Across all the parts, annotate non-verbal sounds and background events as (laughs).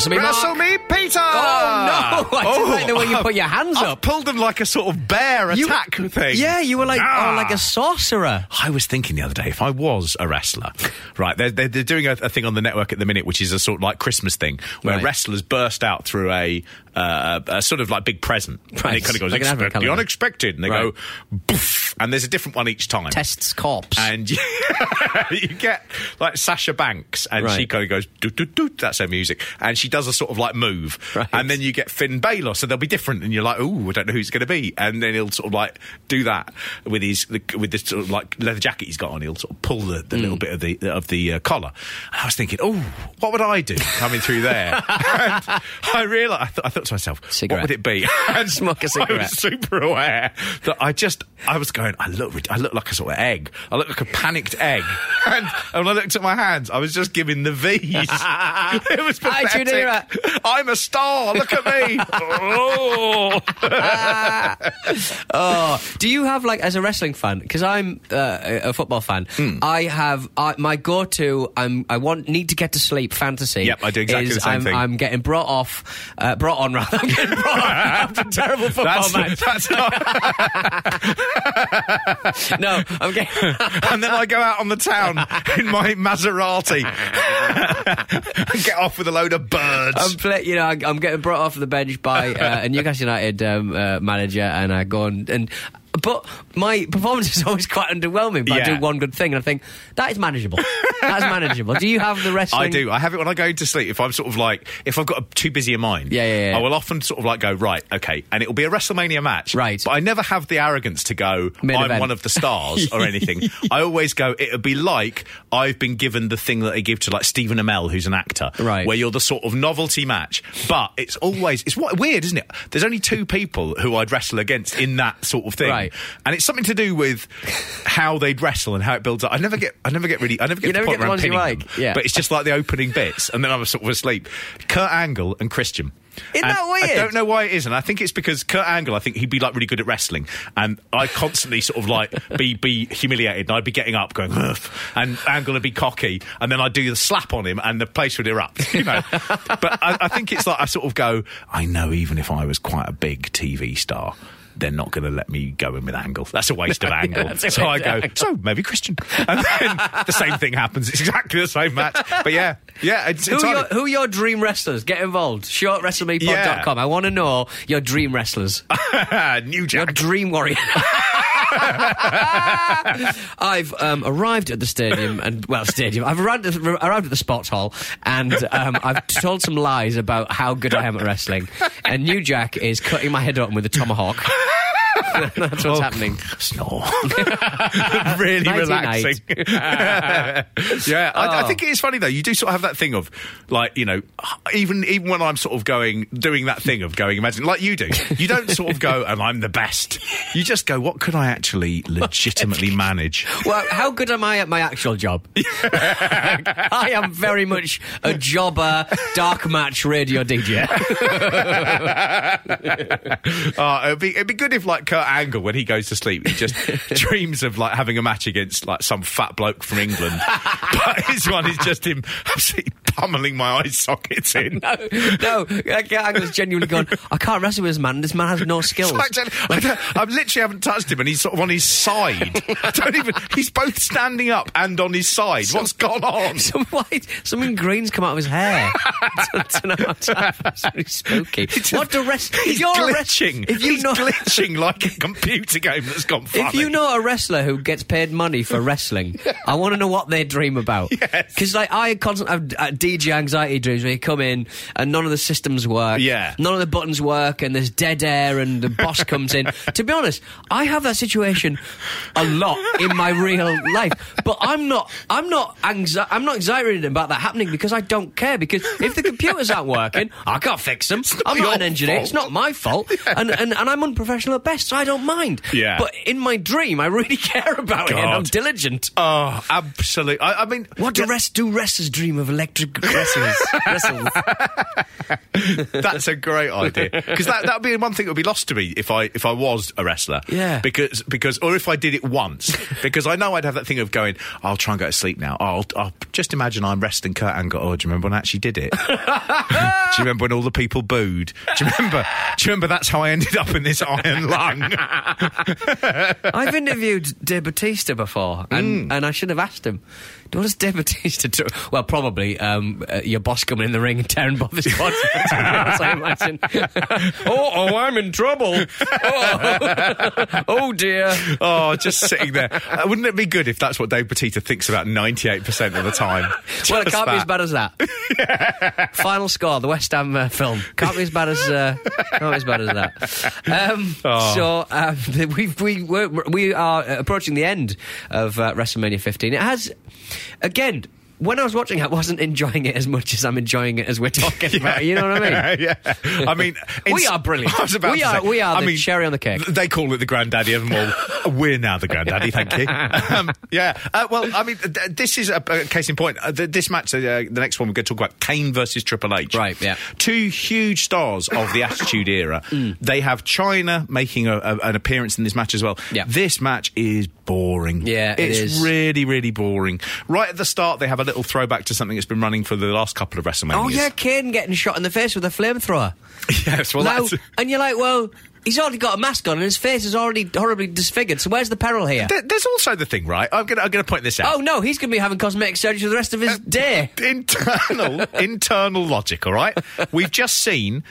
Wrestle me, Mark. Wrestle me, Peter! Oh, no! (laughs) I didn't like the way you put your hands I've up. pulled them like a sort of bear You- attack thing. Yeah, you were like, Ah. oh, like a sorcerer. I was thinking the other day, if I was a wrestler, right, they're, they're, they're doing a, a thing on the network at the minute, which is a sort of like Christmas thing, where Right. wrestlers burst out through a, uh, a sort of like big present. And it kind of goes, Like expect the unexpected. And they Right. go, boof, and there's a different one each time. Tests cops, And (laughs) you, you get like Sasha Banks, and she kind of goes, doot, doot, doot, that's her music. And she does a sort of like move. Right. And then you get Finn Balor, so they'll be different. And you're like, ooh, I don't know who's going to be. And then he'll sort of like do that with his, with this sort of like leather jacket he's got on. He'll sort of pull the, the Hmm. little bit of the, of the uh, collar. And I was thinking, oh, what would I do coming through there? (laughs) and I realised, I, th- I thought to myself, Cigarette. what would it be? (laughs) And Smoke a cigarette. I was super aware that I just, I was going, I look, I look like a sort of egg. I look like a panicked egg. (laughs) And, and when I looked at my hands, I was just giving the V's. (laughs) it was pathetic. I'm a star. Look at me. (laughs) oh. Oh, do you have like as a wrestling fan? Because I'm uh, a football fan. Hmm. I have I, my go-to. I'm I want need to get to sleep fantasy. Yep, I do exactly the same I'm, thing. I'm getting brought off, uh, brought on rather. I'm getting brought on after terrible football That's, match. that's not. (laughs) No, I'm getting. (laughs) and then I go out on the town in my Maserati (laughs) and get off with a load of birds. I'm play, you know, I, I'm getting brought off the bench by uh, a Newcastle United um, uh, manager, and I go on and. But my performance is always quite underwhelming. But I do one good thing, and I think that is manageable. That's manageable. Do you have the (laughs) wrestling? I do. I have it when I go to sleep. If I'm sort of like, if I've got a, too busy a mind, Yeah, yeah, yeah. I will often sort of like go right, okay, and it'll be a WrestleMania match, Right. But I never have the arrogance to go, Main I'm event. one of the stars or (laughs) anything. I always go, it'll be like I've been given the thing that they give to like Stephen Amell, who's an actor, Right. Where you're the sort of novelty match, but it's always it's what weird, isn't it? There's only two people who I'd wrestle against in that sort of thing, Right. And it's something to do with how they'd wrestle and how it builds up. I never get, I never get really, I never get You never the point get the ones you like, them. yeah. But it's just like the opening bits, and then I'm sort of asleep. Kurt Angle and Christian. Isn't And that weird? I don't know why it isn't. I think it's because Kurt Angle. I think he'd be like really good at wrestling, and I constantly sort of like be be humiliated, and I'd be getting up, going, Ugh, and Angle would be cocky, and then I'd do the slap on him, and the place would erupt, you know. but I, I think it's like I sort of go, I know, even if I was quite a big TV star. They're not going to let me go in with Angle. That's a waste of (laughs) Angle. a so I go, Angle. so maybe Christian. And then the same thing happens. It's exactly the same match. But yeah, yeah, it's, Who it's are, your, who are your dream wrestlers? Get involved. ShortWrestleMePod.com. I want to know your dream wrestlers. (laughs) New Jack. Your dream warrior. (laughs) (laughs) I've um, arrived at the stadium and well, stadium. I've arrived at, arrived at the sports hall and um, I've told some lies about how good I am at wrestling. And New Jack is cutting my head open with a tomahawk. (laughs) That's what's happening. Snore. (laughs) (laughs) really relaxing. yeah, I, I Oh. think it is funny though. You do sort of have that thing of like you know, even even when I'm sort of going doing that thing of going, imagine like you do. You don't sort of go and I'm the best. You just go, what could I actually legitimately manage? Well, how good am I at my actual job? I am very much a jobber, dark match radio DJ. Uh, it'd be it'd be good if like Angle when he goes to sleep, he just (laughs) dreams of like having a match against like some fat bloke from England. (laughs) but his one is just him absolutely pummeling my eye sockets in. (laughs) no, no, Angle's genuinely gone. I can't wrestle with this man. This man has no skills. Like, I, literally haven't touched him, and he's sort of on his side. I don't even. He's both standing up and on his side. What's gone on? Some white, something green's come out of his hair. I don't know how to- It's really spooky. what the rest? If He's you're a glitching. if you he's know, glitching like a (laughs) computer game that's gone funny. if you know a wrestler who gets paid money for (laughs) wrestling, I want to know what they dream about. (laughs) Yes. Because like I constantly have uh, DJ anxiety dreams where you come in and none of the systems work. Yeah. None of the buttons work and there's dead air and the boss comes in. To be honest, I have that situation a lot in my real life, but I'm not. I'm not anxi- I'm not excited about that happening because I don't care. Because if the computers aren't working, I can't fix them. I'm not an engineer. fault. It's not my fault, and, and and I'm unprofessional at best, so I don't mind. Yeah. But in my dream, I really (laughs) care about it. and I'm diligent. Oh, absolutely. I, I mean, What do rest do wrestlers dream of electric wrestles? (laughs) wrestles. That's a great idea because that that would be one thing that would be lost to me if I if I was a wrestler. Yeah. Because because or if I did it once (laughs) because I know I'd have that thing of going. I'll try and go to sleep now. Oh, I'll, I'll just imagine I'm wrestling Kurt Angle. Oh, do you remember when I actually did it? do you remember when all the people booed? Do you remember? Do you remember that's how I ended up in this iron lung? (laughs) I've interviewed Dave Batista before, and, mm. and I should have asked him. What does Dave Batista do? Well, probably um, uh, your boss coming in the ring and tearing both his quads. (laughs) I imagine. (laughs) oh, oh, I'm in trouble. Oh, (laughs) oh dear. oh, just sitting there. Uh, wouldn't it be good if that's what Dave Batista thinks about 98% of the time? Well, it can't be as bad as that. Final score: the West Ham uh, film can't be as bad as uh, be as bad as that. Um, Oh. So um, we we we're, we are approaching the end of uh, WrestleMania 15. It has again. When I was watching, it, I wasn't enjoying it as much as I'm enjoying it as we're talking (laughs) about. You know what I mean? (laughs) yeah. I mean, We are brilliant. (laughs) I was about We to are- say, we are I the mean, cherry on the cake. They call it the granddaddy of them all. We're now the granddaddy, thank you. Um, yeah. Uh, well, I mean, th- this is a, a case in point. Uh, th- this match, uh, the next one we're going to talk about, Kane versus Triple H. Right, yeah. Two huge stars of the Attitude Era. They have Chyna making a, a, an appearance in this match as well. Yeah. This match is boring. Yeah, it it's really, really boring. Right at the start, they have a little throwback to something that's been running for the last couple of WrestleManias. Oh yeah, Kane getting shot in the face with a flamethrower. (laughs) yes. Well, Now- that's. and you're like, well, he's already got a mask on and his face is already horribly disfigured. So where's the peril here? There- There's also the thing, right? I'm I'm gonna point this out. Oh no, he's going to be having cosmetic surgery for the rest of his day. internal (laughs) internal logic. All right, we've just seen.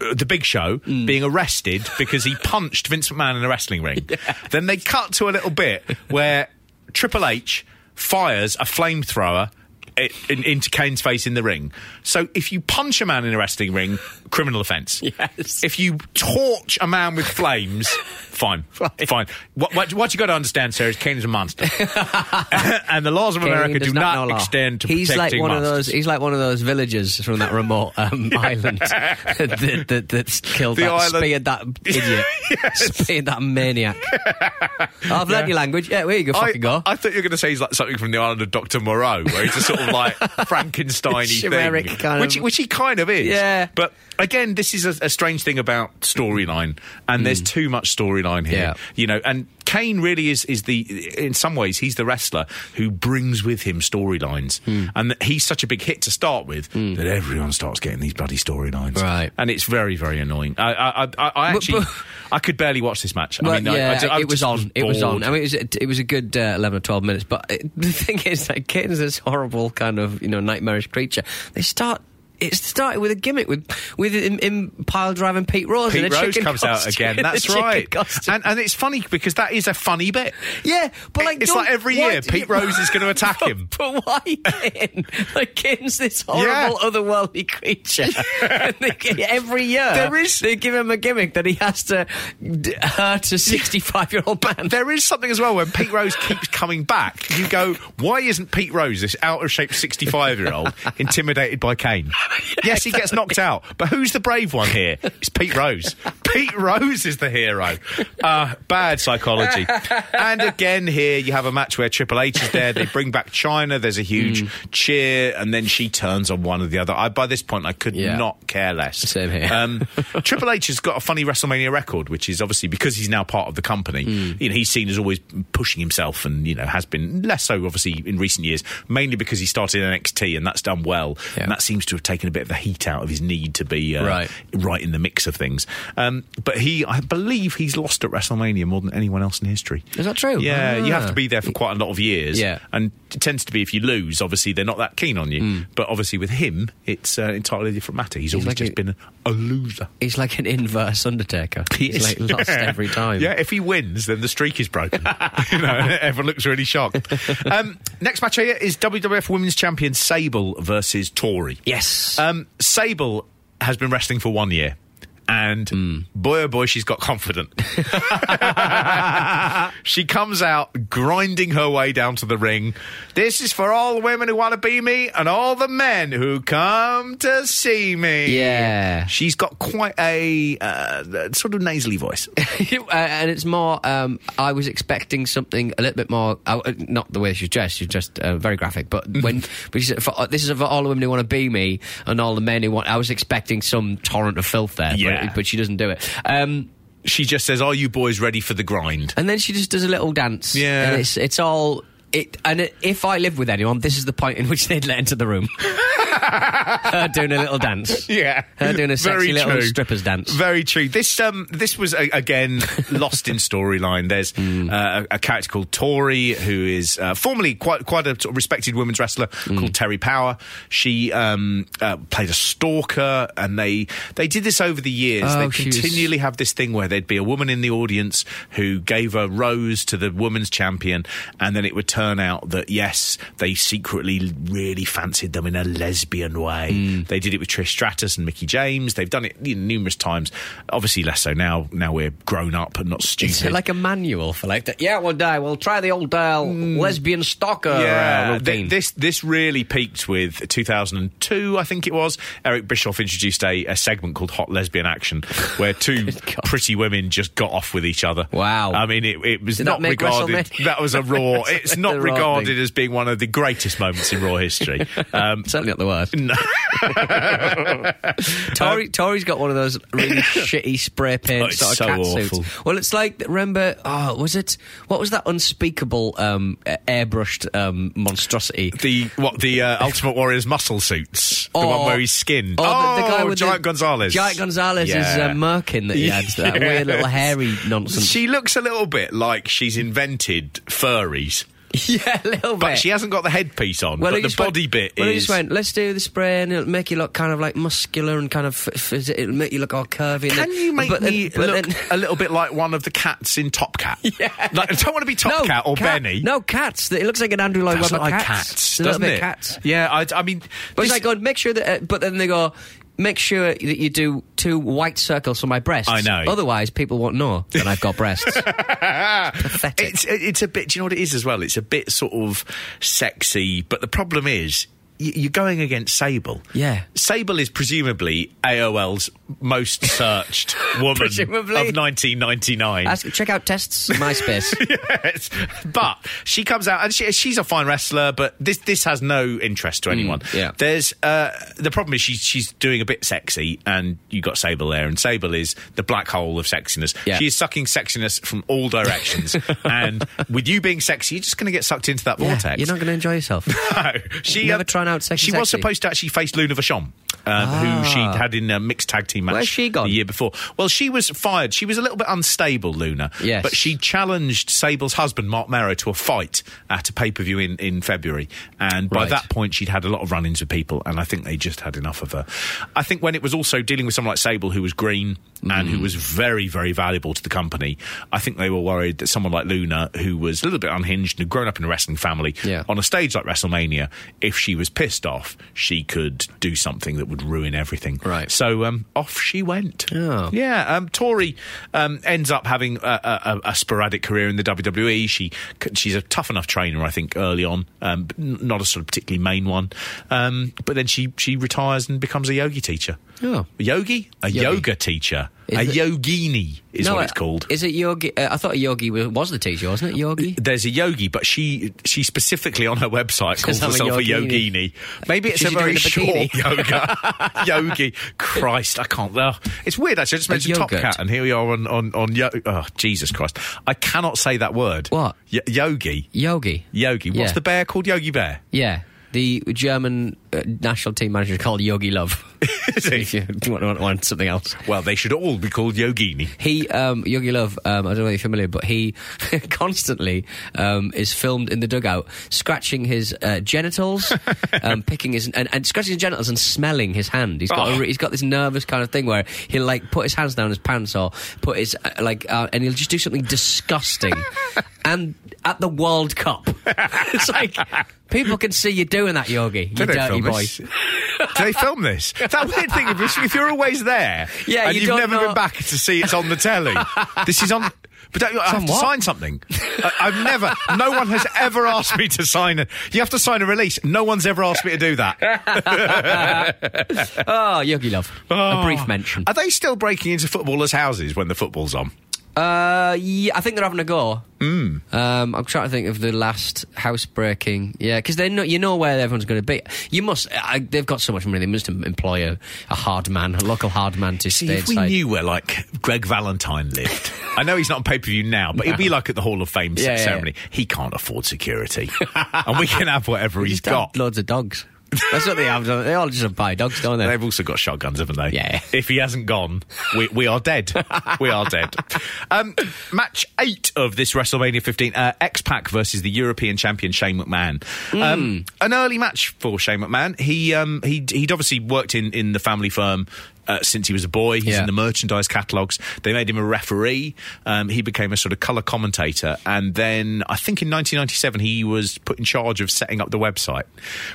uh, The Big Show Mm. being arrested because he punched Vince McMahon in a wrestling ring. (laughs) Then they cut to a little bit where Triple H fires a flamethrower in, into Kane's face in the ring. So if you punch a man in a wrestling ring, criminal offence. (laughs) Yes. If you torch a man with flames, (laughs) fine, fine. What, what, what you got to understand, sir, is Kane is a monster, (laughs) and the laws of Kane America do know not extend to he's like one of those. He's like one of those villagers from that remote um, island that, that, that's killed The that, island- speared that idiot, speared that maniac. I've learned your language. Yeah, where you go, I, fucking go. I thought you were going to say he's like something from the island of Doctor Moreau, where he's a sort of like Frankenstein-y thing, kind which, which he kind of is. Yeah. but again, this is a, a strange thing about storyline, and there's too much storyline here. Mm. Yeah. You know, and Kane really is is the in some ways he's the wrestler who brings with him storylines, Hmm. and he's such a big hit to start with that everyone starts getting these bloody storylines, Right. And it's very very annoying. I I, I, I actually but- I could barely watch this match. I Well, mean, I- yeah, I, it was on. it was on. I mean, it was, it was a good uh, eleven or twelve minutes. But it, (laughs) the thing is, like, Kane's this horrible kind of you know nightmarish creature. They start. It started with a gimmick with with him, him pile driving Pete Rose. in Pete Rose chicken comes out again. That's right. And, and it's funny because that is a funny bit. yeah, but like it's like every year Pete you- Rose is going to attack (laughs) him. But why Kane? (laughs) Like Kane's this horrible Yeah. otherworldly creature. (laughs) And they every year There is- they give him a gimmick that he has to d- hurt a sixty-five-year-old man. There is something as well when Pete Rose keeps coming back. You go, why isn't Pete Rose, this out of shape 65 year old, intimidated by Kane? (laughs) Yes, he gets knocked out, but who's the brave one here? It's Pete Rose. (laughs) Pete Rose is the hero. Uh, bad psychology. and again, here you have a match where Triple H is there. They bring back Chyna. There's a huge Hmm. cheer, and then she turns on one or the other. I, by this point, I could Yeah. not care less. Same here. Um, Triple H has got a funny WrestleMania record, which is obviously because he's now part of the company. Hmm. You know, he's seen as always pushing himself, and you know has been less so obviously in recent years, mainly because he started NXT and that's done well, Yeah. and that seems to have taken a bit of the heat out of his need to be uh, Right. right in the mix of things. Um, but he, I believe, he's lost at WrestleMania more than anyone else in history. Is that true? Yeah, you have Ah. to be there for quite a lot of years. Yeah. and it tends to be if you lose, obviously they're not that keen on you. But obviously with him, it's an entirely different matter. He's, always like just a- been a, loser. He's like an inverse Undertaker. He's like lost Yeah. every time. Yeah, if he wins, then the streak is broken. (laughs) you know, everyone looks really shocked. (laughs) Um, next match here is WWF Women's Champion Sable versus Tori. Yes. Um, Sable has been wrestling for one year. And Hmm. boy, oh boy, she's got confident. (laughs) she comes out grinding her way down to the ring. This is for all the women who want to be me and all the men who come to see me. Yeah. She's got quite a uh, sort of nasally voice. (laughs) Uh, and it's more. Um, I was expecting something a little bit more. Uh, uh, not the way she's dressed. She's just uh, very graphic. But (laughs) when but she said, for, uh, this is for all the women who want to be me and all the men who want. I was expecting some torrent of filth there. Yeah. But, but she doesn't do it. Um, She just says, "Are you boys ready for the grind?" and then she just does a little dance. Yeah. And it's it's all. It, and if I lived with anyone, this is the point in which they'd let into the room. (laughs) Her doing a little dance. Yeah, Her doing a sexy Very little true. strippers dance. Very true. This um this was a, again lost in storyline. There's (laughs) Hmm. uh, a, a character called Tori who is uh, formerly quite quite a sort of respected women's wrestler Hmm. called Terri Power. She um uh, played a stalker, and they they did this over the years. Oh, they continually have this thing where there'd be a woman in the audience who gave a rose to the women's champion, and then it would turn out that yes, they secretly really fancied them in a lesbian way. Hmm. They did it with Trish Stratus and Mickie James. They've done it you know, numerous times. Obviously, less so now. Now we're grown up and not stupid. Is it like a manual for like that? Yeah, one day we'll try the old uh, lesbian stalker uh, th- routine. this this really peaked with 2002, I think it was. Eric Bischoff introduced a, a segment called Hot Lesbian Action, where (laughs) two pretty women just got off with each other. Wow. I mean, it, it was Did not make regarded. (laughs) That was a (laughs) raw. It's not regarded as being one of the greatest moments in Raw history. Um, Certainly not the worst. No. (laughs) Tori, Tori's got one of those really (laughs) shitty spray paint Oh, sort of so cat awful. suits. Well, it's like remember. Oh, was it? What was that unspeakable um, airbrushed um, monstrosity? The what the uh, Ultimate Warrior's muscle suits, the Oh. one where he's skinned. Oh, the, the guy with Giant the, Gonzalez. Giant Gonzalez is Yeah. uh, Merkin that he had. That weird little hairy (laughs) nonsense. She looks a little bit like she's invented furries. (laughs) yeah, a little But bit. she hasn't got the headpiece on. Well, but the just went- body bit well, is. just went, let's do the spray and it'll make you look kind of like muscular and kind of, f- f- it'll make you look all curvy. Can you make but me but look then- a little bit like one of the cats in Top Cat? (laughs) Yeah. Like, I don't want to be Top Cat or cat- Benny. No, cats. It looks like an Andrew Lloyd Webber like cats. cats, doesn't it? cats. Yeah, I, I mean, But this- like going, make sure that, uh, but then they go, make sure that you do two white circles for my breasts. I know. Otherwise, people won't know that I've got breasts. (laughs) Pathetic. It's it's a bit. Do you know what it is as well? It's a bit sort of sexy, but the problem is. You're going against Sable. Yeah. Sable is presumably AOL's most searched (laughs) woman Presumably. of 1999. Ask, check out tests (laughs) MySpace. yes, but she comes out and she, she's a fine wrestler, but this this has no interest to anyone. Mm, yeah. There's uh, the problem is she's she's doing a bit sexy, and you got Sable there, and Sable is the black hole of sexiness. Yeah. She is sucking sexiness from all directions, (laughs) and with you being sexy, you're just going to get sucked into that Yeah, vortex. You're not going to enjoy yourself. No, she Never um, trying out sexy She was supposed to actually face Luna Vachon, um, who she had in a mixed tag team match. Where's she gone? The year before. Well, she was fired. She was a little bit unstable, Luna. Yes. but she challenged Sable's husband, Marc Mero, to a fight at a pay per view in in February, and by Right. that point, she'd had a lot of run-ins with people, and I think they just had enough of her. I think when it was also dealing with someone like Sable, who was green and Mm. who was very, very valuable to the company, I think they were worried that someone like Luna, who was a little bit unhinged and had grown up in a wrestling family, Yeah. on a stage like WrestleMania, if she was pissed off, she could do something that would ruin everything. Right. So um, off she went. Oh. Yeah. Um, Tori um, ends up having a, a, a sporadic career in the WWE. She she's a tough enough trainer, I think, early on, um, but not a sort of particularly main one. Um, but then she she retires and becomes a yogi teacher. Oh. A yogi, a Yogi. yoga teacher. A it- yogini is what uh, it's called. Is it yogi? Uh, I thought a yogi was, was the teacher, wasn't it? Yogi. There's a yogi, but she she specifically on her website (laughs) calls I'm a herself a yogini. yogini. Maybe it's a very a short (laughs) yoga. Yogi. Christ, I can't. Uh, it's weird actually. I just mentioned Top. Cat, and here we are on on on yo- oh, Jesus Christ. I cannot say that word. What? Y- yogi. Yogi. Yogi. What's Yeah. the bear called? Yogi Bear. Yeah. The German uh, national team manager called Jogi Löw. (laughs) If you want, want, want something else. Well, they should all be called Yogini. He, um, Jogi Löw, um, I don't know if you're familiar, but he (laughs) constantly um, is filmed in the dugout, scratching his uh, genitals, (laughs) um, picking his and, and scratching his genitals and smelling his hand. He's got Oh. re- he's got this nervous kind of thing where he'll like put his hands down his pants or put his uh, like uh, and he'll just do something disgusting. and at the World Cup, it's like people can see you doing that, Yogi. You dirty. This? Did they film this? That weird thing, if, if you're always there Yeah, and you you've never know- been back to see it's on the telly, this is on. But don't, I have on to sign something. I, I've never. No one has ever asked me to sign it. You have to sign a release. No one's ever asked me to do that. (laughs) Oh, Jogi Löw. A brief oh. mention. Are they still breaking into footballers' houses when the football's on? Uh, yeah, I think they're having a go. Mm. Um, I'm trying to think of the last housebreaking. Yeah, because they know you know where everyone's going to be. You must. I, they've got so much money. They must employ a, a hard man, a local hard man to See, stay if we inside. knew where like Greg Valentine lived, I know he's not on pay per view now, but he'd be like at the Hall of Fame Yeah, yeah, ceremony. He can't afford security, (laughs) and we can have whatever he's got. loads of dogs. That's what they have. They all just have buy dogs, don't they? They've also got shotguns, haven't they? Yeah. If he hasn't gone, we, we are dead. we are dead. Um, match eight of this WrestleMania 15, uh, X Pac versus the European champion Shane McMahon. Um, an early match for Shane McMahon. He um, he'd, he'd obviously worked in, in the family firm. Uh, since he was a boy, he's Yeah. in the merchandise catalogues. They made him a referee. Um, he became a sort of colour commentator, and then I think in 1997 he was put in charge of setting up the website,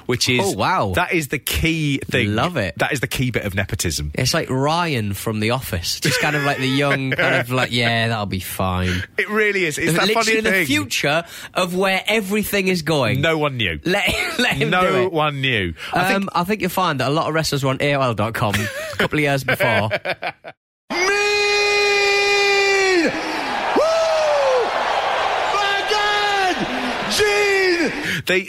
which is Oh, wow. that is the key thing. Love it. That is the key bit of nepotism. It's like Ryan from The Office, just kind of like the young, (laughs) kind of like, yeah, that'll be fine. It really is. It's that Literally funny the thing. future of where everything is going. No one knew. (laughs) Let, let him do no it. one knew. I Um, think I think you'll find that a lot of wrestlers were on AOL.com a couple (laughs) years before. (laughs) Mean! My God! Gene!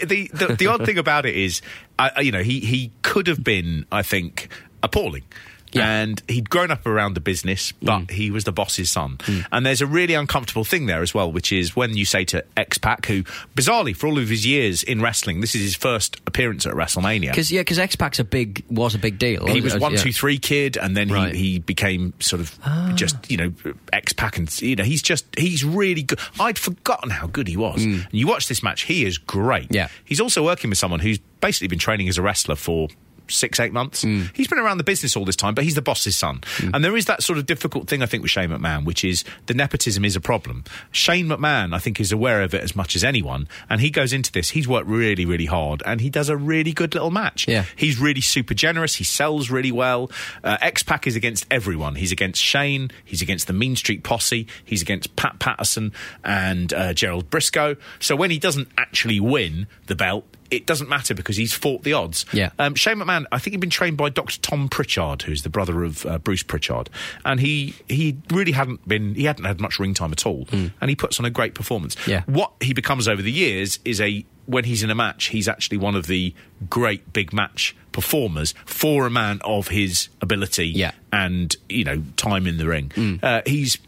the, the, odd thing about it is, I- you know, he, he could have been, I think, appalling. Yeah. And he'd grown up around the business, but he was the boss's son. Mm. And there's a really uncomfortable thing there as well, which is when you say to X Pac, who bizarrely, for all of his years in wrestling, this is his first appearance at WrestleMania. Because yeah, because X Pac's a big was a big deal. he was Uh, one yeah. two three kid, and then Right. Ah. he, he became sort of just you know X Pac, and you know he's just he's really good. I'd forgotten how good he was. And you watch this match, he is great. Mm. Yeah. he's also working with someone who's basically been training as a wrestler for. Six, eight months. Mm. He's been around the business all this time, but he's the boss's son. And there is that sort of difficult thing, I think, with Shane McMahon, which is the nepotism is a problem. Shane McMahon, I think, is aware of it as much as anyone. And he goes into this, he's worked really, really hard, and he does a really good little match. Yeah. He's really super generous. He sells really well. Uh, X Pac is against everyone. He's against Shane. He's against the Mean Street Posse. He's against Pat Patterson and uh, Gerald Brisco. So when he doesn't actually win the belt, it doesn't matter because he's fought the odds. Yeah. Um, Shane McMahon, I think he'd been trained by Dr. Tom Prichard, who's the brother of uh, Bruce Prichard, and he he really hadn't been he hadn't had much ring time at all, and he puts on a great performance. Yeah. What he becomes over the years is a when he's in a match, he's actually one of the great big match performers for a man of his ability Yeah. and you know time in the ring. Uh, he's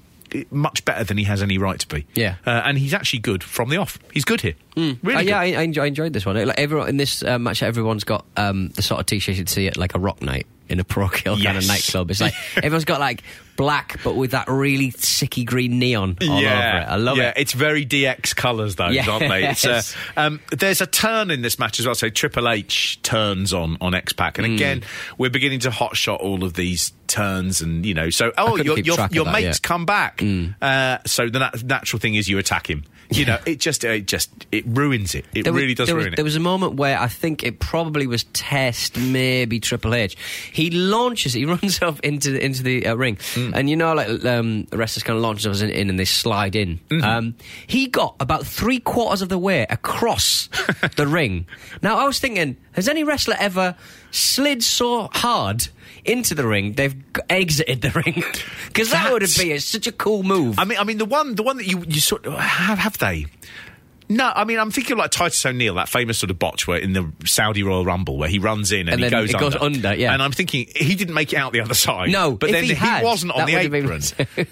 much better than he has any right to be. Yeah. uh, and he's actually good from the off. He's good here. Really, Uh, yeah, I, I enjoyed this one. Like everyone in this uh, match, everyone's got um, the sort of t-shirt you'd see at like a rock night in a parochial kind of nightclub. It's like (laughs) everyone's got like black, but with that really sicky green neon all over it. I love yeah, it. it's very DX colours, those, Yes. aren't they? It's, uh, um, there's a turn in this match as well. So Triple H turns on on X Pac, and again, we're beginning to hotshot all of these turns, and you know, so oh, your your, your that, mate's yeah. Come back. Uh, so the nat- natural thing is you attack him. You know, it just it just it ruins it. It There was- really does ruin was, it. There was a moment where I think it probably was Test, maybe Triple H. He launches, he (laughs) runs off into the, into the uh, ring, Hmm. and you know, like um, wrestlers kind of launch themselves in, in and they slide in. Mm-hmm. Um, he got about three quarters of the way across (laughs) the ring. Now I was thinking, has any wrestler ever slid so hard? Into the ring, they've g- exited the (laughs) ring Because that would have been such a cool move. I mean, I mean, the one, the one that you you sort of have, have they? No, I mean, I'm thinking of like Titus O'Neil, that famous sort of botch where in the Saudi Royal Rumble, where he runs in and, And he goes under. goes under, yeah. And I'm thinking he didn't make it out the other side. No, but then he had, wasn't on the have been- apron.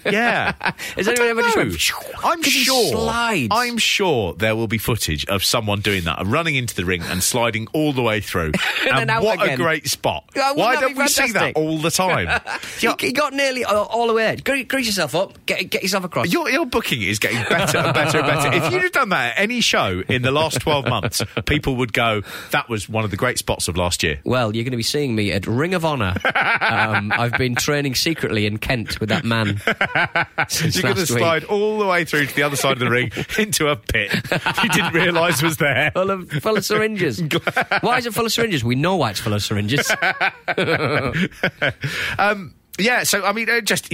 (laughs) yeah, (laughs) is anyone ever just (laughs) went, I'm he sure. slides. I'm sure there will be footage of someone doing that, running into the ring and sliding all the way through. And and what a great spot! Yeah, Why don't we see that all the time? he, he got nearly all, all the way. Gre- Grease yourself up. Get, get yourself across. Your, your booking is getting better and better and better. If you'd have done that at any show in the last 12 months, (laughs) people would go, that was one of the great spots of last year. Well, you're going to be seeing me at Ring of Honor. um, (laughs) I've been training secretly in Kent with that man. (laughs) since You're going to slide all the way through to the other side of the ring into a pit you didn't realise was there. Full of, full of syringes. why is it full of syringes? We know why it's full of syringes. Um, yeah, so, I mean, uh, just.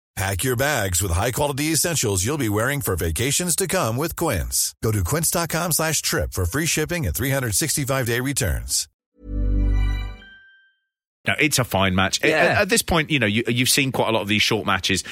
Pack your bags with high-quality essentials you'll be wearing for vacations to come with Quince. Go to quince.com slash trip for free shipping and 365-day returns. No, it's a fine match. Yeah. At, at this point, you know, you, you've seen quite a lot of these short matches.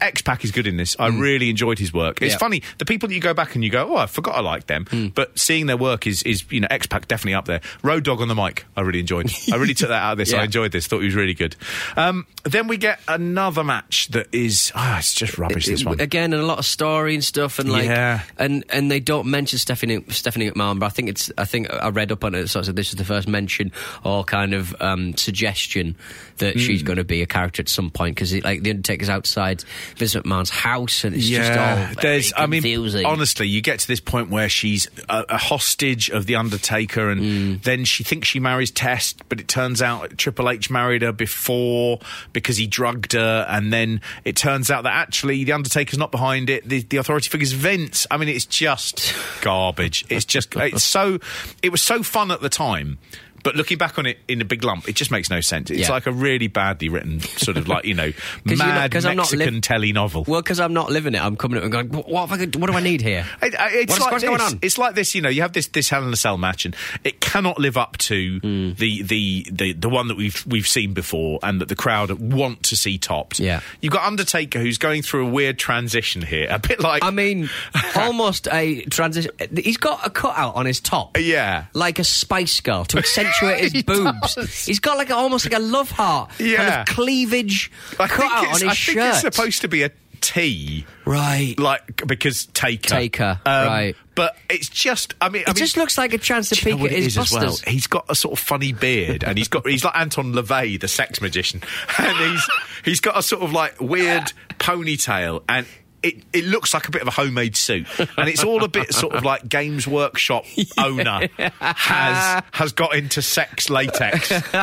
X Pac is good in this. I really enjoyed his work. It's Mm. Yeah. funny the people that you go back and you go, oh, I forgot I liked them, Mm. but seeing their work is is you know X Pac definitely up there. Road Dog on the mic, I really enjoyed. I really took that out of this. (laughs) I enjoyed this. Thought he was really good. Um, then we get another match that is ah, it's just rubbish. this one. again, and a lot of story and stuff, and like, Yeah. and and they don't mention Stephanie Stephanie McMahon, but I think it's I think I read up on it. So I said this is the first mention or kind of um, suggestion that Hmm. she's going to be a character at some point because like the Undertaker's outside Vince McMahon's house, and it's just all there's. I mean, confusing. honestly, you get to this point where she's a, a hostage of the Undertaker, and Mm. then she thinks she marries Test, but it turns out Triple H married her before because he drugged her, and then it turns out that actually the Undertaker's not behind it. The, the authority figure's Vince. I mean, it's just garbage. It's just it's so. It was so fun at the time. But looking back on it in a big lump, it just makes no sense. It's Yeah. like a really badly written, sort of like you know, (laughs) 'Cause you're not- mad not Mexican liv- telly novel. well, because I'm not living it, I'm coming up and going, what, what, have I got- what do I need here? It- it's What's- like going on? It's like this. You know, you have this this Hell in a Cell match, and it cannot live up to Hmm. the, the the the one that we've we've seen before, and that the crowd want to see topped. Yeah. you've got Undertaker who's going through a weird transition here, (laughs) a bit like I mean, (laughs) almost a transition. He's got a cutout on his top. Yeah. Like a Spice Girl to accentuate his (laughs) He boobs. does. He's got like a, almost like a love heart kind of cleavage I cutout it's, on his I shirt. think it's supposed to be a T, right. like because Taker, Taker, Um, right. But it's just, I mean, I It mean, just looks like a chance to peek at his is as well? He's got a sort of funny beard, and he's got he's like Anton LaVey, the sex magician, (laughs) and he's he's got a sort of like weird (laughs) ponytail, and it, it looks like a bit of a homemade suit, (laughs) and it's all a bit sort of like Games Workshop (laughs) owner has has got into sex latex (laughs)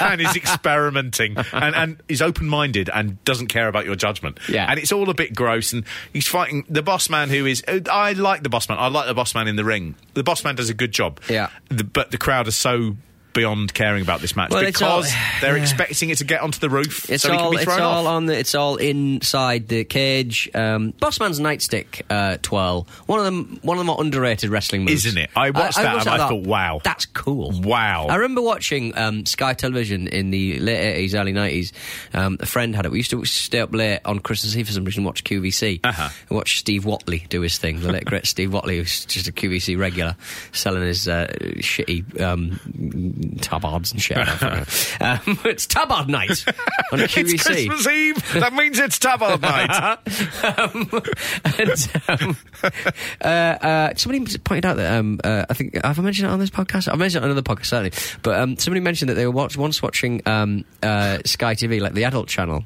and is experimenting and, and is open minded and doesn't care about your judgment. Yeah. and it's all a bit gross. And he's fighting the boss man, who is uh, I like the boss man. I like the boss man in the ring. The boss man does a good job. Yeah. The- but the crowd are so. Beyond caring about this match Well, it's all- because they're (sighs) yeah. expecting it to get onto the roof It's so he all can be it's thrown all off. on the it's all inside the cage. Um, Bossman's nightstick uh, twirl. One of them one of the more underrated wrestling moves, Isn't it? I watched that and I thought, wow. that's cool. Wow. I remember watching um, Sky Television in the late eighties, early nineties. Um, a friend had it. We used to stay up late on Christmas Eve for some reason and watch QVC. Uh-huh. And watch Steve Whatley do his thing. The late great (laughs) Steve Whatley, who's just a QVC regular, selling his uh, shitty um, tabards and shit. (laughs) um, (laughs) it's tabard night on (laughs) It's QVC. Christmas Eve. That means it's tabard night. um, and, um, uh, uh, somebody pointed out that um, uh, I think have I mentioned it on this podcast? I've mentioned it on another podcast certainly, but um, somebody mentioned that they were watch, once watching um, uh, Sky TV, like the adult channel.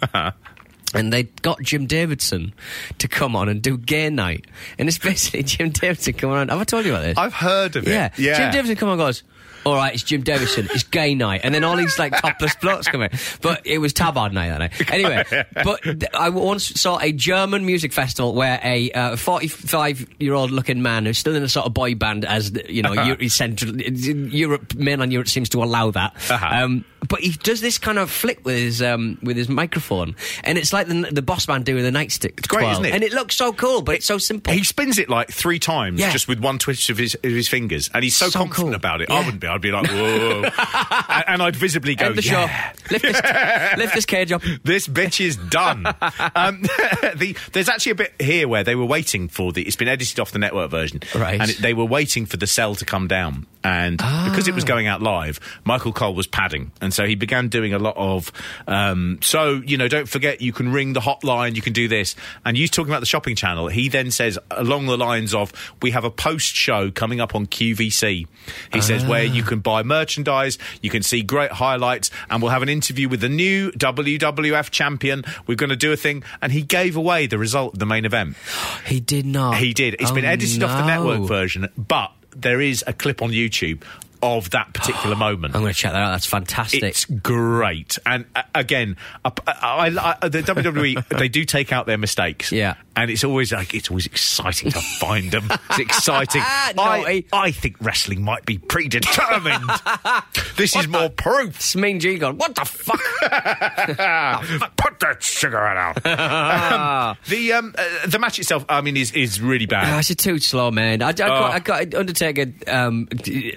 And they got Jim Davidson to come on and do gay night, and it's basically Jim Davidson coming on. Have I told you about this? I've heard of it. Yeah. Yeah. Jim Davidson come on and goes, all right, it's Jim Davidson. It's gay night. And then all these like topless blokes come in. But it was tabard night that night. Anyway, but th- I once saw a German music festival where a 45 year old looking man who's still in a sort of boy band as, you know, Euro- Central, Europe, mainland Europe seems to allow that. Uh-huh. Um, but he does this kind of flick with his um, with his microphone, and it's like the, the boss man doing the nightstick. It's great, isn't it? And it looks so cool, but it's so simple. He spins it like three times Yeah. just with one twitch of his, of his fingers, and he's so, So confident cool. about it. I wouldn't be. I'd be like, whoa, and, (laughs) and I'd visibly go, End the yeah. show. Lift this, lift this cage up. (laughs) This bitch is done. um, (laughs) the, there's actually a bit here where they were waiting for the. It's been edited off the network version, Right. And it, they were waiting for the cell to come down, and because it was going out live, Michael Cole was padding, and so he began doing a lot of. Um, so you know, don't forget you can ring the hotline, you can do this, and you talking about the shopping channel. He then says along the lines of, "We have a post show coming up on QVC." He says where you can buy merchandise, you can see great highlights, and we'll have an interview with the new WWF champion. We're going to do a thing, and he gave away the result of the main event. He did not. He did. It's Oh, been edited off the network version, but there is a clip on YouTube of that particular (sighs) moment. I'm going to check that out. That's fantastic. It's great, and uh, again, uh, I, I, I, the WWE (laughs) they do take out their mistakes, Yeah. and it's always like it's always exciting to find them. (laughs) It's exciting. (laughs) I, I think wrestling might be predetermined. this is more proof. It's Mean Gene going, what the fuck? Put that cigarette out. um, the um, uh, the match itself, I mean, is is really Oh, bad. it's too slow, man. I, I, got, I got Undertaker um, d-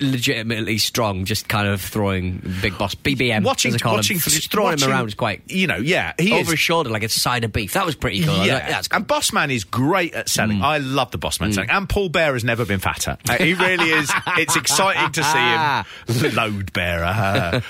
strong, just kind of throwing Big Boss BBM. watching, as I call watching, him, just throwing watching, him around is quite you know, yeah, he over is. his shoulder like a side of beef. That was pretty cool. Yeah, like, that's cool. and Bossman is great at selling. I love the Bossman selling. And Paul Bearer has never been fatter. Uh, he really is. (laughs) It's exciting to see him. (laughs) Load bearer. (laughs)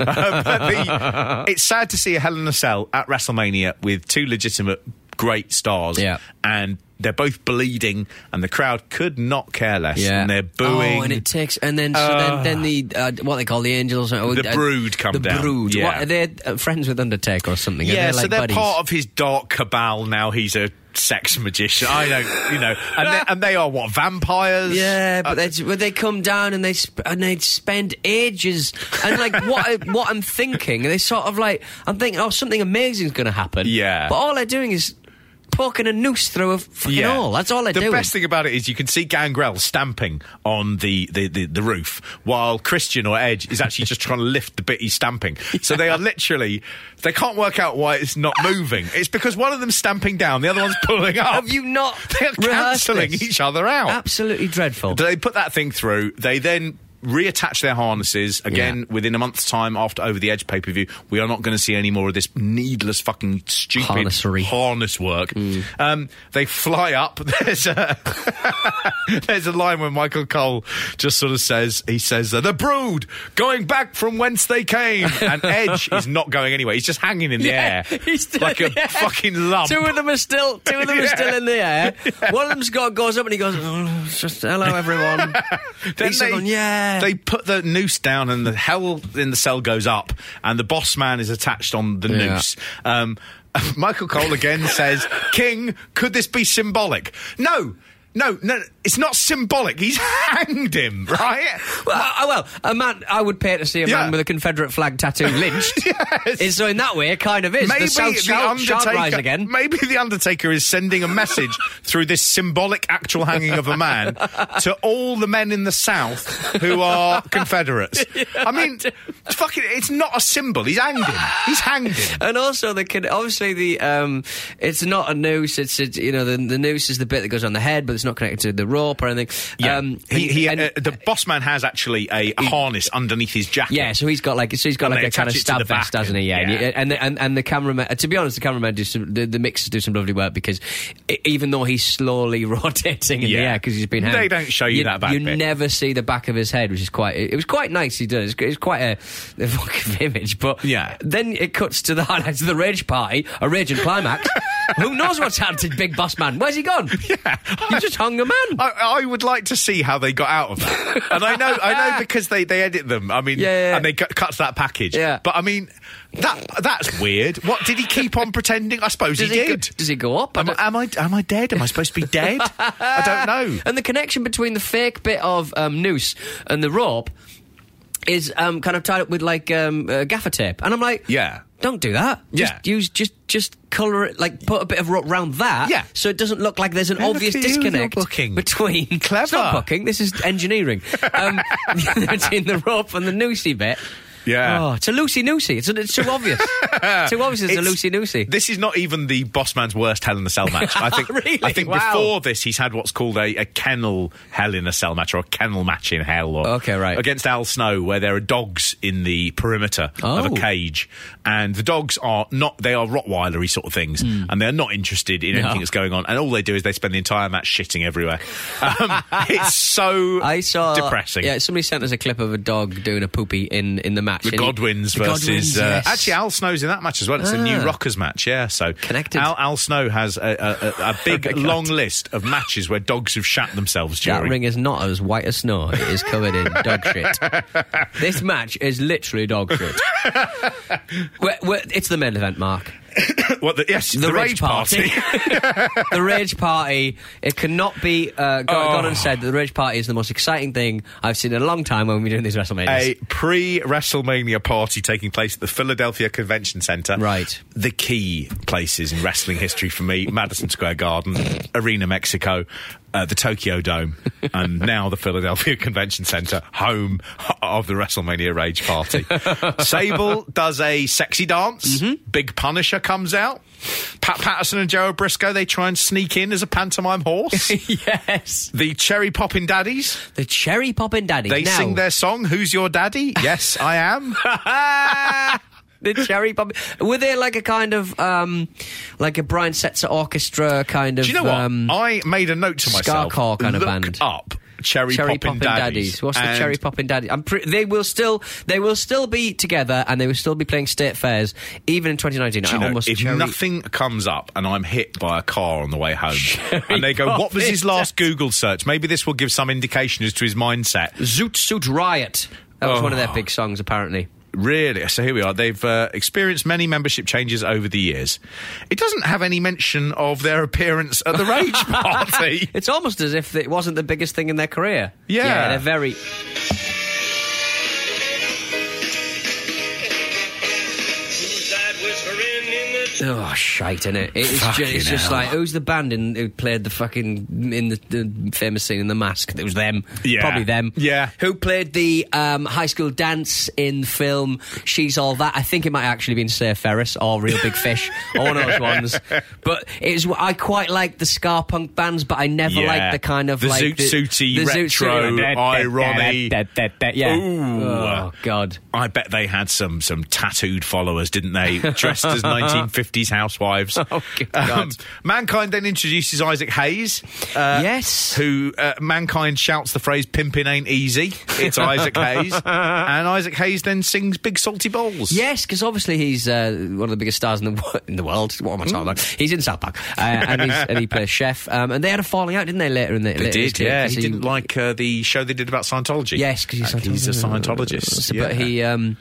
Uh, the, it's sad to see a Hell in a Cell at WrestleMania with two legitimate great stars. Yeah. And they're both bleeding, and the crowd could not care less. Yeah, And they're booing. Oh, and it takes, and then so then, then the uh, what they call the angels, or, The uh, Brood come the down. The brood. Yeah. What, are they uh, friends with Undertaker or something? Yeah, they, so like, they're buddies? part of his dark cabal now. He's a sex magician. I don't, you know, (laughs) and they, and they are what vampires. Yeah, Uh, but they but they come down and they sp- and they spend ages and like what I, (laughs) what I'm thinking, they sort of like I'm thinking, oh, something amazing's going to happen. Yeah. but all they're doing is poking a noose through a fucking hole. That's all they're the doing. best thing about it is you can see Gangrel stamping on the, the, the, the roof while Christian or Edge is actually just trying to lift the bit he's stamping. (laughs) So they are literally, they can't work out why it's not moving. It's because one of them's stamping down, the other one's pulling up. Have you not (laughs) They're cancelling this? each other out. Absolutely dreadful. They put that thing through. They then reattach their harnesses again Yeah. within a month's time after over the edge pay per view. We are not going to see any more of this needless fucking stupid Harnessery. harness work. Um, they fly up. (laughs) There's a (laughs) there's a line where Michael Cole just sort of says he says uh, the Brood going back from whence they came, (laughs) and Edge is not going anywhere. He's just hanging in the Yeah, air he's still like a air. fucking lump. Two of them are still. Two of them are still in the air. One of them's got goes up and he goes, oh, just hello everyone. Then He's going, yeah. They put the noose down, and the hell in the cell goes up, and the boss man is attached on the Yeah. noose. Um, (laughs) Michael Cole again says, King, could this be symbolic? No. No, no, it's not symbolic. He's (laughs) hanged him, right? Well, uh, well, a man I would pay to see a Yeah. man with a Confederate flag tattoo lynched. (laughs) Yes. So in that way, it kind of is. Maybe the South shall rise again. Maybe the Undertaker is sending a message (laughs) through this symbolic actual hanging of a man to all the men in the South who are Confederates. I mean, fucking, it's not a symbol. He's hanged him. He's hanged him. And also, the can obviously the um, it's not a noose. It's, it's you know the, the noose is the bit that goes on the head, but it's not connected to the rope or anything. Yeah, Um, he, he, and- uh, the boss man has actually a harness underneath his jacket. Yeah, so he's got like so he's got And like a kind of attach it to stab vest, doesn't he? Yeah, and- and, yeah. and the, and, and the cameraman. uh, To be honest, the cameraman do some the, the mixers do some lovely work because even though he's slowly (laughs) rotating in the Yeah. air because he's been They don't show you that back You bit. never see the back of his head, which is quite. It, was quite nice. He does. It's quite a, a (laughs) fucking image, but Yeah. Then it cuts to the (laughs) highlights of the rage party, a raging climax. Who knows what's happened to Big Boss Man? Where's he gone? Yeah. he just hung a man. I, I would like to see how they got out of that, and I know, I know, (laughs) because they, they edit them. I mean, Yeah, yeah, and they cut, cut that package. Yeah. but I mean, that that's weird. What did he keep on pretending? I suppose Does he he go- did. does he go up? Am, don't- am I am I dead? Am I supposed to be dead? I don't (laughs) know. And the connection between the fake bit of um, noose and the rope is um, kind of tied up with like um, uh, gaffer tape, and I'm like, Yeah. Don't do that. Just Yeah. use just just color it like put a bit of rope round that, Yeah. so it doesn't look like there's an obvious disconnect between Clever. It's not booking. This is engineering (laughs) um, (laughs) between the rope and the noosey bit. Yeah. Oh, it's a loosey noosey. It's, it's too obvious. (laughs) too obvious. It's, a loosey noosey. This is not even the boss man's worst Hell in a Cell match. (laughs) I think. Really? I think Wow. before this, he's had what's called a, a kennel Hell in a Cell match or a kennel match in Hell. Or, Okay, right. Against Al Snow, where there are dogs in the perimeter of Oh. a cage, and the dogs are not. They are Rottweilery sort of things, and they're not interested in anything Hmm. That's going on. And all they do is they spend the entire match shitting everywhere. (laughs) Um, it's so I saw depressing. Yeah, somebody sent us a clip of a dog doing a poopy in, in the match. The and he- Godwins the versus Godwins, uh, yes. actually Al Snow's in that match as well. It's a new Ah. Rockers match, yeah. So Connected. Al, Al Snow has a, a, a, (laughs) big God. long list of matches where dogs have shat themselves That ring is not as white as snow. It is covered in dog shit. (laughs) This match is literally dog shit. (laughs) We're- we're- it's the main event, Mark. (coughs) what the, yes, the, rage party. (laughs) the rage party. It cannot be uh, gone and said that the rage party is the most exciting thing I've seen in a long time when we're doing these WrestleManias. a pre WrestleMania party taking place at the Philadelphia Convention Center. Right. The key places in wrestling history for me Madison Square Garden, (laughs) Arena Mexico, uh, the Tokyo Dome, (laughs) and now the Philadelphia Convention Center, home of the WrestleMania Rage Party. (laughs) Sable does a sexy dance. Mm-hmm. Big Punisher comes out. Pat Patterson and Joe Brisco, they try and sneak in as a pantomime horse. (laughs) yes, the Cherry Poppin' Daddies, the cherry poppin' Daddies. they Now- sing their song, Who's Your Daddy? yes, I am. The cherry pop. Were they like a kind of um, like a Brian Setzer orchestra kind of? Do you know what? Um, I made a note to myself. Scarcore kind of band. up Cherry, Cherry Poppin' Poppin' Daddies. Daddies. What's the Cherry Poppin' Daddy? I'm pre- they will still they will still be together and they will still be playing state fairs even in 2019. do you I know, almost if cherry- nothing comes up and I'm hit by a car on the way home, Cherry and they go, "What was his last Google search?" Maybe this will give some indication as to his mindset. Zoot Suit Riot. That was one of their Oh. big songs, apparently. Really? So here we are. They've uh, experienced many membership changes over the years. It doesn't have any mention of their appearance at the Rage (laughs) Party. It's almost as if it wasn't the biggest thing in their career. Yeah. they're very. Oh, shite, innit? It is Fucking ju- it's just hell. like, who's the band in, who played the fucking, in the, the famous scene in The Mask? It was them. Yeah. Probably them. Yeah. Who played the um, high school dance in the film She's All That? I think it might actually been Save Ferris or Real Big Fish, or one of those ones. But it's, I quite like the ska punk bands, but I never Yeah. liked the kind of The like zoot suity, the zoot retro, suity- irony. Yeah. Ooh. Oh, God. I bet they had some some tattooed followers, didn't they? Dressed as (laughs) 1950s housewives. (laughs) Um, Oh, God. Mankind then introduces Isaac Hayes. Uh, yes. Who uh, Mankind shouts the phrase "pimping ain't easy." It's Isaac Hayes, (laughs) and Isaac Hayes then sings "Big Salty Balls." Yes, because obviously he's uh, one of the biggest stars in the wo- in the world. What am I talking about? He's in South Park, uh, and, he's, and he plays chef. Um, and they had a falling out, didn't they? Later in the They later did, yeah. 'cause He didn't like uh, the show they did about Scientology. Yes, because he's, Uh, he's a Scientologist. So, yeah. But he. Um,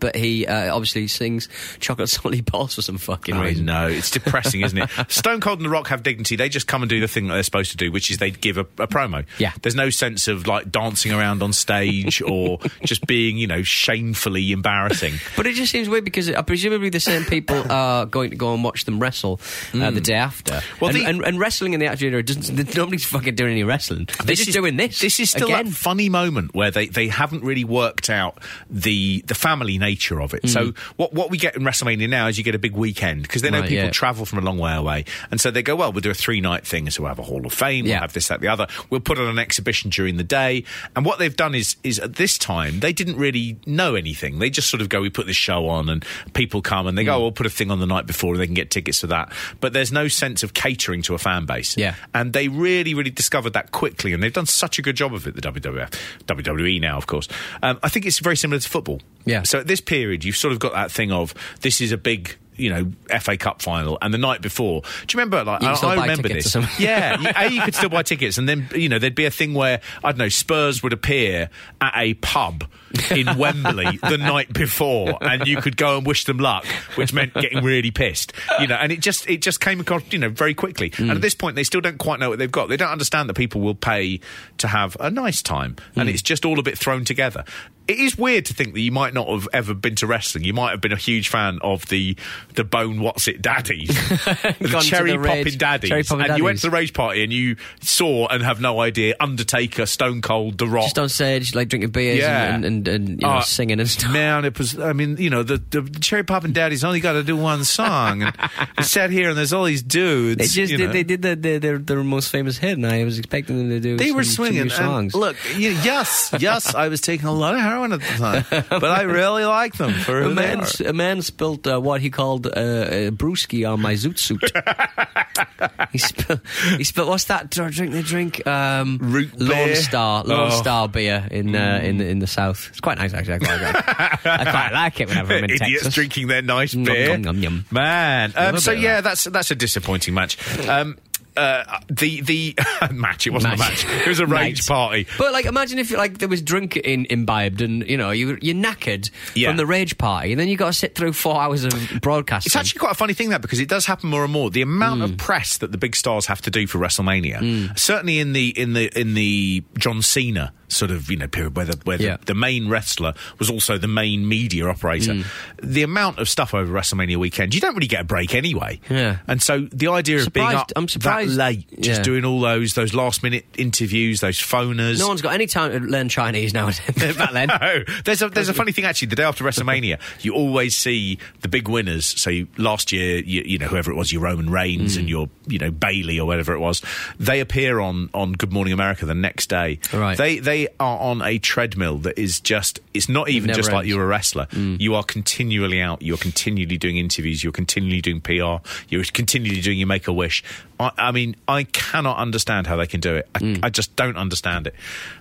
But he uh, obviously sings "Chocolate (laughs) Salty Balls" for some fucking I reason. know it's depressing, isn't it? (laughs) Stone Cold and The Rock have dignity. They just come and do the thing that they're supposed to do, which is they give a, a promo. Yeah. there's no sense of like dancing around on stage (laughs) or just being, you know, shamefully embarrassing. But it just seems weird because uh, presumably the same people are going to go and watch them wrestle uh, the day after. Mm. Well, and, the- and, and wrestling in the Attitude Era doesn't. Nobody's fucking doing any wrestling. They're just is- doing this. This is still again. that funny moment where they, they haven't really worked out the the family nature of it. So what what we get in WrestleMania now is you get a big weekend because they know Mm. Right, people yeah. travel from a long way away, and so they go, well, we'll do a three night thing. So we'll have a Hall of Fame, Yeah. we'll have this, that, the other. We'll put on an exhibition during the day. And what they've done is is at this time they didn't really know anything. They just sort of go, we put this show on, and people come and they Mm. go, oh, we'll put a thing on the night before, and they can get tickets to that. But there's no sense of catering to a fan base. Yeah. And they really, really discovered that quickly, and they've done such a good job of it, the WWF. WWE now, of course. Um, I think it's very similar to football. Yeah. So at this period, you've sort of got that thing of this is a big. You know, FA Cup final, and the night before. Do you remember? Like, You I, I remember this. Yeah, (laughs) a you could still buy tickets, and then you know there'd be a thing where I don't know Spurs would appear at a pub in (laughs) Wembley the night before, and you could go and wish them luck, which meant getting really pissed. You know, and it just it just came across you know very quickly. And at this point, they still don't quite know what they've got. They don't understand that people will pay to have a nice time, and it's just all a bit thrown together. It is weird to think that you might not have ever been to wrestling. You might have been a huge fan of the the Bone What's It Daddies, (laughs) the Cherry the Poppin' Rage- Daddies, Cherry Poppin' and you went to the rage party and you saw and have no idea Undertaker, Stone Cold, The Rock. just on stage, like drinking beers Yeah. and, and, and, and you know, Oh, singing and stuff. Man, it was. I mean, you know, the, the, Cherry Poppin' Daddies only got to do one song, and (laughs) I sat here and there's all these dudes. They just did, know. they did the, the, their, their most famous hit, and I was expecting them to do. They some, were swinging songs. look, yes, yes, I was taking a lot of heroin at the time, (laughs) but I really like them for a who they man, are. a man spilt uh, what he called uh, a brewski on my zoot suit. (laughs) he spilled. He spilled. What's that dr- drink? They drink um, Root Lone beer? Star. Lone Oh. Star beer in uh, in the in the south. It's quite nice actually. I quite, like, I quite (laughs) like it whenever I'm in Idiots Texas. drinking their nice beer. Man, um, Love a so bit of yeah, that. that's that's a disappointing match. Um, uh, the the (laughs) match. It wasn't Match. a match. It was a rage party. But like, imagine if like there was drink in, imbibed and you know you you're knackered Yeah. from the rage party, and then you got to sit through four hours of broadcasting. It's actually quite a funny thing that because it does happen more and more. The amount Mm. of press that the big stars have to do for WrestleMania, certainly in the in the in the John Cena sort of you know period where the where Yeah. the, the main wrestler was also the main media operator. Mm. The amount of stuff over WrestleMania weekend, you don't really get a break anyway. Yeah. and so the idea of being up I'm surprised- that late, just Yeah. doing all those those last minute interviews, those phoners. no one's got any time to learn Chinese nowadays. (laughs) Back then, (laughs) No, there's a there's a funny thing actually. The day after WrestleMania, you always see the big winners. So you, last year, you, you know whoever it was, your Roman Reigns Mm. and your you know Bayley or whatever it was, they appear on on Good Morning America the next day. Right. They they are on a treadmill that is just it's not even never just like ends. Mm. you're a wrestler. You are continually out. You're continually doing interviews. You're continually doing PR. You're continually doing your Make a Wish. I, I mean, I cannot understand how they can do it. I, Mm. I just don't understand it.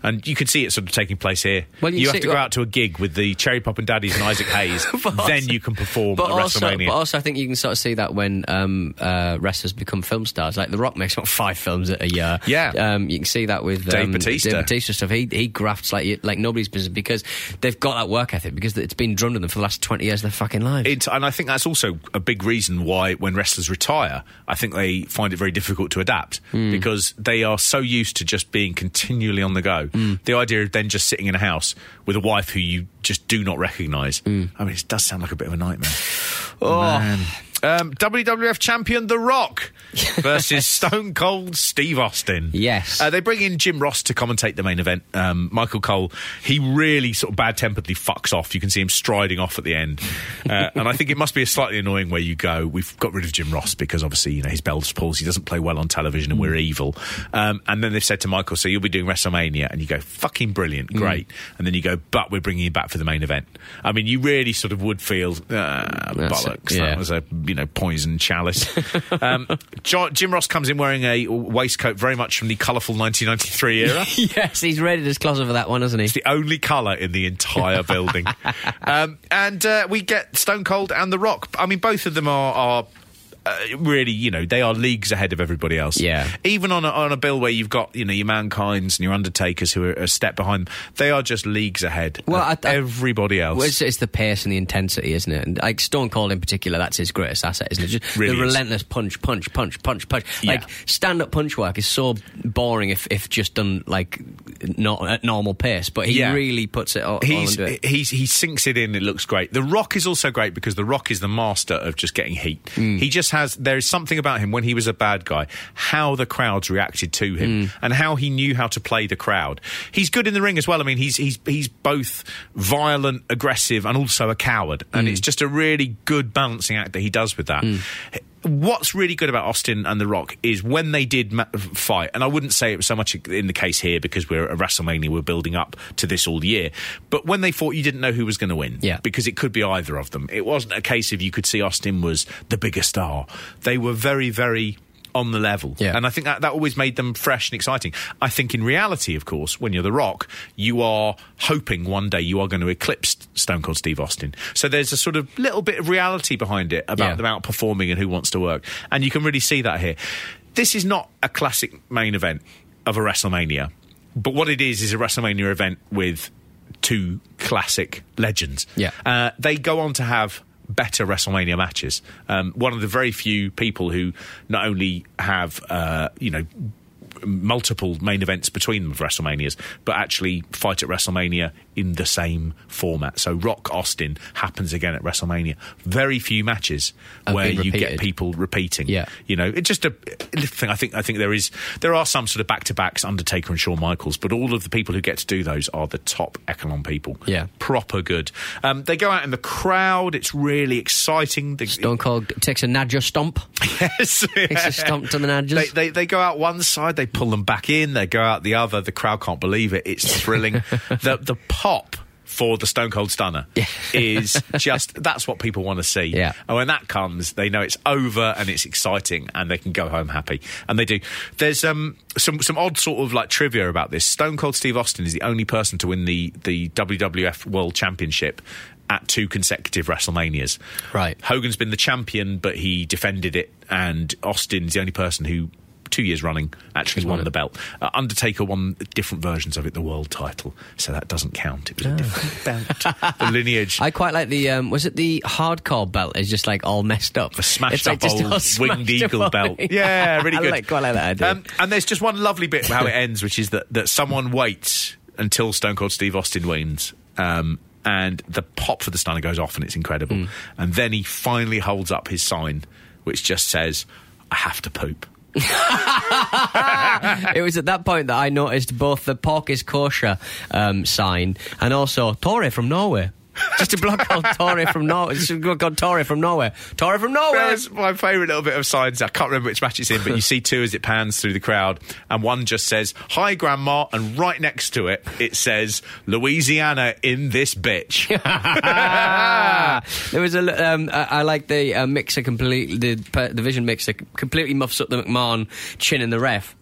And you can see it sort of taking place here. Well, you you see- have to go out to a gig with the Cherry Poppin' Daddies and Isaac Hayes. (laughs) Then also- you can perform but at also, WrestleMania. but also, I think you can sort of see that when um, uh, wrestlers become film stars. Like The Rock makes about five films a year. Yeah. um, you can see that with Dave um, Bautista. Dave Batista stuff. He he grafts like like nobody's business because they've got that work ethic because it's been drummed in them for the last twenty years of their fucking lives. It, and I think that's also a big reason why when wrestlers retire, I think they find it very difficult to adapt Hmm. because they are so used to just being continually on the go. Hmm. The idea of then just sitting in a house with a wife who you just do not recognise, Hmm. I mean, it does sound like a bit of a nightmare. Oh. Man. Um, WWF champion The Rock versus (laughs) Stone Cold Steve Austin. Yes. Uh, they bring in Jim Ross to commentate the main event. Um, Michael Cole, he really sort of bad temperedly fucks off. You can see him striding off at the end. Uh, (laughs) and I think it must be a slightly annoying where you go, we've got rid of Jim Ross because obviously, you know, his Bell's He doesn't play well on television and we're evil. Um, and then they've said to Michael, so you'll be doing WrestleMania. And you go, fucking brilliant, great. And then you go, but we're bringing you back for the main event. I mean, you really sort of would feel, ah, bollocks. it, yeah. That was a, you know, poison chalice. (laughs) um, Jim Ross comes in wearing a waistcoat very much from the colourful 1993 era. (laughs) yes, he's raided his closet for that one, hasn't he? It's the only colour in the entire building. (laughs) um, and uh, we get Stone Cold and The Rock. I mean, both of them are. are uh, really, you know, they are leagues ahead of everybody else. Yeah. Even on a, on a bill where you've got, you know, your Mankind's and your Undertakers who are a step behind, they are just leagues ahead Well, of I- I- everybody else. Well, it's, it's the pace and the intensity, isn't it? And like Stone Cold in particular, that's his greatest asset, isn't it? Just Really the is. relentless punch, punch, punch, punch, punch. Yeah. Like stand up punch work is so boring if, if just done like not at normal pace, but he Yeah. really puts it all, all He's, into it. he's he sinks it in. It looks great. The Rock is also great because The Rock is the master of just getting heat. Mm. He just has. There is something about him when he was a bad guy, how the crowds reacted to him, Mm. and how he knew how to play the crowd. He's good in the ring as well. I mean, he's he's he's both violent, aggressive, and also a coward. And Mm. it's just a really good balancing act that he does with that. What's really good about Austin and The Rock is when they did ma- fight, and I wouldn't say it was so much in the case here because we're at WrestleMania, we're building up to this all year. But when they fought, you didn't know who was going to win. Yeah. Because it could be either of them. It wasn't a case of you could see Austin was the bigger star. They were very, very on the level. Yeah. And I think that, that always made them fresh and exciting. I think in reality, of course, when you're The Rock, you are hoping one day you are going to eclipse Stone Cold Steve Austin. So there's a sort of little bit of reality behind it about Yeah. them outperforming and who wants to work. And you can really see that here. This is not a classic main event of a WrestleMania, but what it is is a WrestleMania event with two classic legends. Yeah. Uh, they go on to have better WrestleMania matches. Um, one of the very few people who not only have, uh, you know, multiple main events between them of WrestleManias, but actually fight at WrestleMania in the same format. So Rock Austin happens again at WrestleMania. Very few matches Have where you get people repeating. Yeah. You know, it's just a little thing. I think I think there is there are some sort of back to backs, Undertaker and Shawn Michaels, but all of the people who get to do those are the top echelon people. Yeah. Proper good. Um, they go out in the crowd, it's really exciting. The, Stone Cold takes a Nadja stomp. (laughs) yes. Takes a stomp to the (laughs) Nadjas. They, they, they go out one side, they pull them back in, they go out the other. The crowd can't believe it. It's thrilling. (laughs) the the pop for the Stone Cold Stunner is just that's what people want to see. Yeah. And when that comes, they know it's over and it's exciting and they can go home happy. And they do. There's um some some odd sort of like trivia about this. Stone Cold Steve Austin is the only person to win the the WWF World Championship at two consecutive WrestleManias. Right. Hogan's been the champion, but he defended it, and Austin's the only person who. Two years running, actually won won the belt. Uh, Undertaker won different versions of it, the world title, so that doesn't count. It was a different (laughs) belt. The lineage. I quite like the um, was it the hardcore belt is just like all messed up. A smashed It's like up old (laughs) smashed winged eagle belt. (laughs) Yeah, really I good. like- quite like that idea. Um, and there's just one lovely bit how it ends, which is that, that someone waits until Stone Cold Steve Austin wins. Um, and the pop for the stunner goes off, and it's incredible. Hmm. And then he finally holds up his sign, which just says, I have to poop. (laughs) it was at that point that I noticed both the pork is kosher um, sign and also Tore from Norway. Just a block called Tore from Norway. Just a block from Norway. Tore from Norway. That's my favourite little bit of signs. I can't remember which match it's in, but you see two as it pans through the crowd, and one just says, Hi, Grandma, and right next to it, it says, Louisiana in this bitch. (laughs) there was a. Um, I, I like the uh, mixer completely. The the vision mixer completely muffs up the McMahon chin in the ref.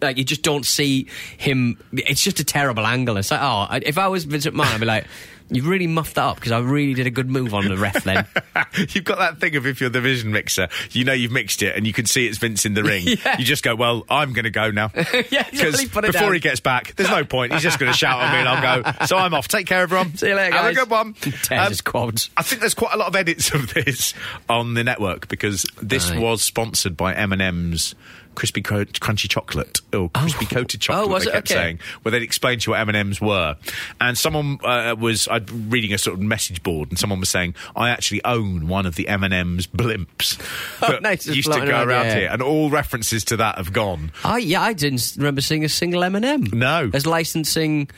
Like you just don't see him. It's just a terrible angle. It's like, oh, if I was Vince McMahon, I'd be like. You've really muffed that up because I really did a good move on the ref then. (laughs) you've got that thing of if you're the vision mixer, you know you've mixed it and you can see it's Vince in the ring. (laughs) Yeah. You just go, well, I'm going to go now. (laughs) yeah, Because totally before down. he gets back, there's no point. He's just going to shout at me and I'll go. So I'm off. Take care, everyone. See you later, Have guys. a good one. Tears Um, quads. I think there's quite a lot of edits of this on the network because this Right. was sponsored by M&M's crispy cro- crunchy chocolate or crispy coated chocolate. Oh, was they it? kept Okay. saying where they'd explain to you what M and M's were, and someone uh, was I'm reading a sort of message board, and someone was saying, "I actually own one of the M and M's blimps (laughs) that Oh, nice, used to go around, around yeah. here," and all references to that have gone. Oh yeah, I didn't remember seeing a single M and M. No. as licensing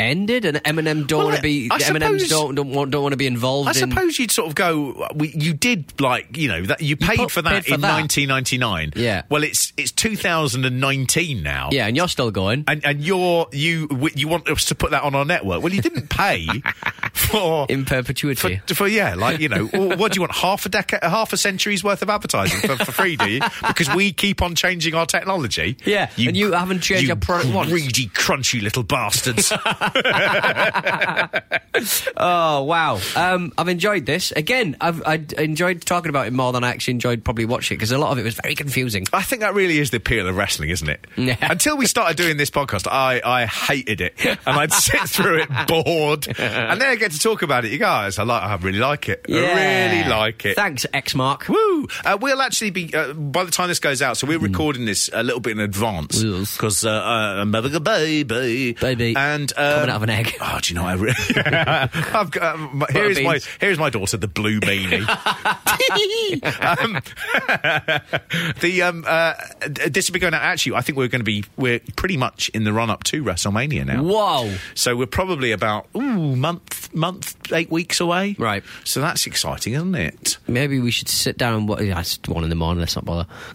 ended, and Eminem don't Well, want to be. I Eminem suppose- don't don't want, don't want to be involved in I in. suppose you'd sort of go. We, you did like you know that you paid put- for that paid for in that. 1999. Yeah. Well, it's it's 2019 now. Yeah, and you're still going. And, and you're you you want us to put that on our network? Well, you didn't pay (laughs) for In perpetuity. for, for yeah, like you know, what do you want? Half a decade, half a century's worth of advertising for, for free, do you? Because we keep on changing our technology. Yeah, and you haven't changed you your product once. Greedy, crunchy little bastards. (laughs) Oh wow! Um, I've enjoyed this again. I've I enjoyed talking about it more than I actually enjoyed probably watching it because a lot of it was very confusing. I think that really is the appeal of wrestling, isn't it? Yeah. (laughs) Until we started doing this podcast, I, I hated it, and I'd sit through it bored, and then I get to talk about it. You guys, I like, I really like it. I really like it. Thanks, X Mark. Woo! Uh, we'll actually be uh, by the time this goes out, so we're recording this a little bit in advance. Yes. because uh, I'm having a baby, Baby. and um, Coming out of an egg. Oh, do you know? I really, (laughs) (laughs) I've got, um, my- here's my here's my daughter, the blue meanie. (laughs) um, the um, uh, this will be going out. Actually, I think we're going to be we're pretty much in the run up to WrestleMania now. Whoa! So we're probably about ooh month month eight weeks away. Right. So that's exciting, isn't it? Maybe we should sit down. Yeah, it's one in the morning. Let's not bother. (laughs)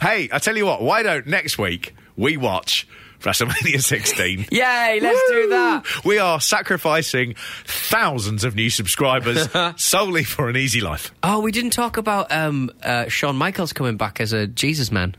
hey, I tell you what. Why don't next week we watch WrestleMania 16? (laughs) Yay! Let's do that. We are sacrificing thousands of new subscribers (laughs) solely for an easy life. Oh, we didn't talk about um, uh, Shawn Michaels coming back as a Jesus man.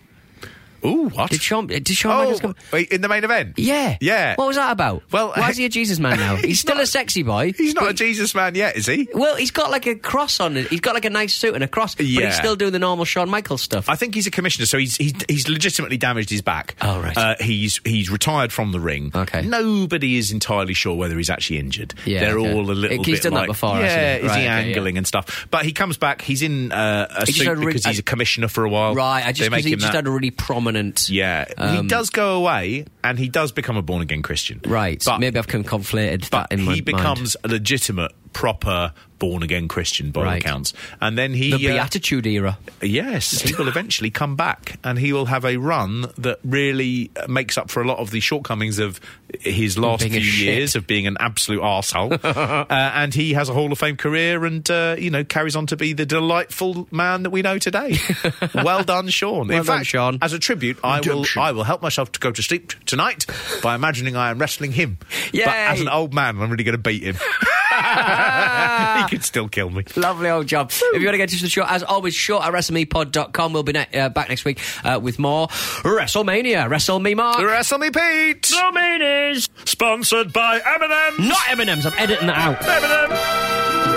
Ooh, what? Did Shawn? Did Shawn oh, Michaels come? wait, in the main event? Yeah. Yeah. What was that about? Well, why is (laughs) he a Jesus man now? He's, he's still not- a sexy boy. He's not a Jesus man yet, is he? Well, he's got like a cross on it. He's got like a nice suit and a cross, but Yeah. he's still doing the normal Shawn Michaels stuff. I think he's a commissioner, so he's he's, he's legitimately damaged his back. Oh, right. Uh, he's he's retired from the ring. Okay. Nobody is entirely sure whether he's actually injured. Yeah, They're okay. all a little He's bit He's done that before, Yeah, is Right, he okay, angling yeah. and stuff? But he comes back. He's in uh, a He suit re- because he's a commissioner for a while. right, I just he just had a really prominent. Yeah, he um, does go away and he does become a born again Christian. Right, but maybe I've con- conflated but that in my he mind. becomes a legitimate, proper born again Christian by all Right. accounts, and then he the uh, Beatitude era. Yes, he will eventually come back and he will have a run that really uh, makes up for a lot of the shortcomings of his last Being few years of being an absolute arsehole. (laughs) uh, and he has a Hall of Fame career and, uh, you know, carries on to be the delightful man that we know today. (laughs) well done, Shawn. Well In done, fact, Shawn. as a tribute, I will, I will help myself to go to sleep tonight by imagining I am wrestling him. But as an old man, I'm really going to beat him. he (laughs) could still kill me. Lovely old job. If you want to get to the show, as always, show at WrestleMePod.com. We'll be ne- uh, back next week uh, with more WrestleMania. Wrestle me, Mark. Wrestle me, Pete! WrestleManias. Sponsored by M&M. Not M&M's. I'm editing that out. M&M.